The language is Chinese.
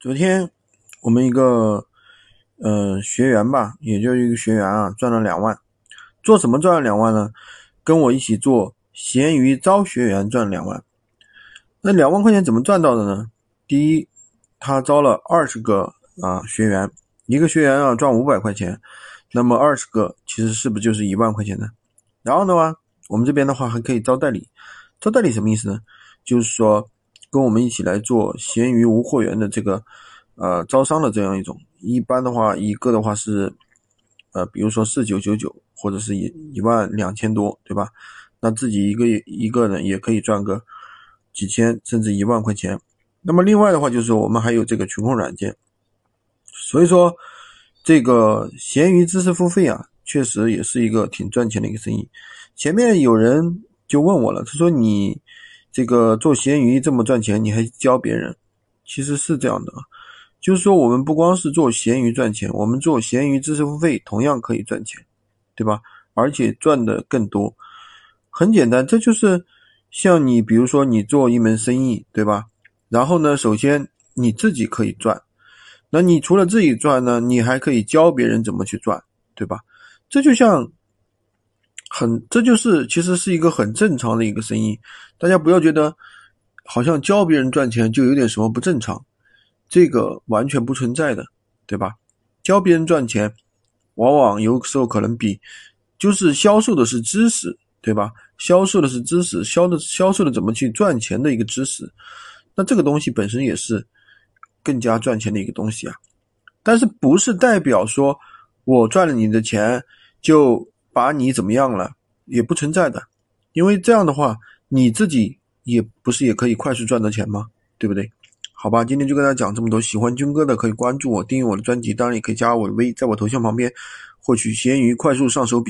昨天我们一个呃学员吧，也就一个学员啊，赚了两万。做什么赚了两万呢？跟我一起做闲鱼招学员赚两万。那两万块钱怎么赚到的呢？第一，他招了二十个啊学员，一个学员啊赚五百块钱，那么二十个其实是不是就是一万块钱呢？然后的话，我们这边的话还可以招代理，招代理什么意思呢？就是说。跟我们一起来做闲鱼无货源的这个呃招商的这样一种，一般的话一个的话是呃比如说四九九九或者是一一万两千多，对吧？那自己一个一个人也可以赚个几千甚至一万块钱。那么另外的话就是我们还有这个群控软件，所以说这个闲鱼知识付费啊，确实也是一个挺赚钱的一个生意。前面有人就问我了，他说你。这个做闲鱼这么赚钱，你还教别人？其实是这样的，就是说我们不光是做闲鱼赚钱，我们做闲鱼知识付费同样可以赚钱，对吧？而且赚的更多。很简单，这就是像你，比如说你做一门生意，对吧？然后呢，首先你自己可以赚，那你除了自己赚呢，你还可以教别人怎么去赚，对吧？这就像。很，这就是其实是一个很正常的一个生意，大家不要觉得好像教别人赚钱就有点什么不正常，这个完全不存在的，对吧？教别人赚钱，往往有时候可能比就是销售的是知识，对吧？销售的是知识，销的销售的怎么去赚钱的一个知识，那这个东西本身也是更加赚钱的一个东西啊。但是不是代表说我赚了你的钱就。把你怎么样了也不存在的，因为这样的话你自己也不是也可以快速赚到钱吗？对不对？好吧，今天就跟大家讲这么多。喜欢军哥的可以关注我，订阅我的专辑，当然也可以加我的微，在我头像旁边获取闲鱼快速上手笔。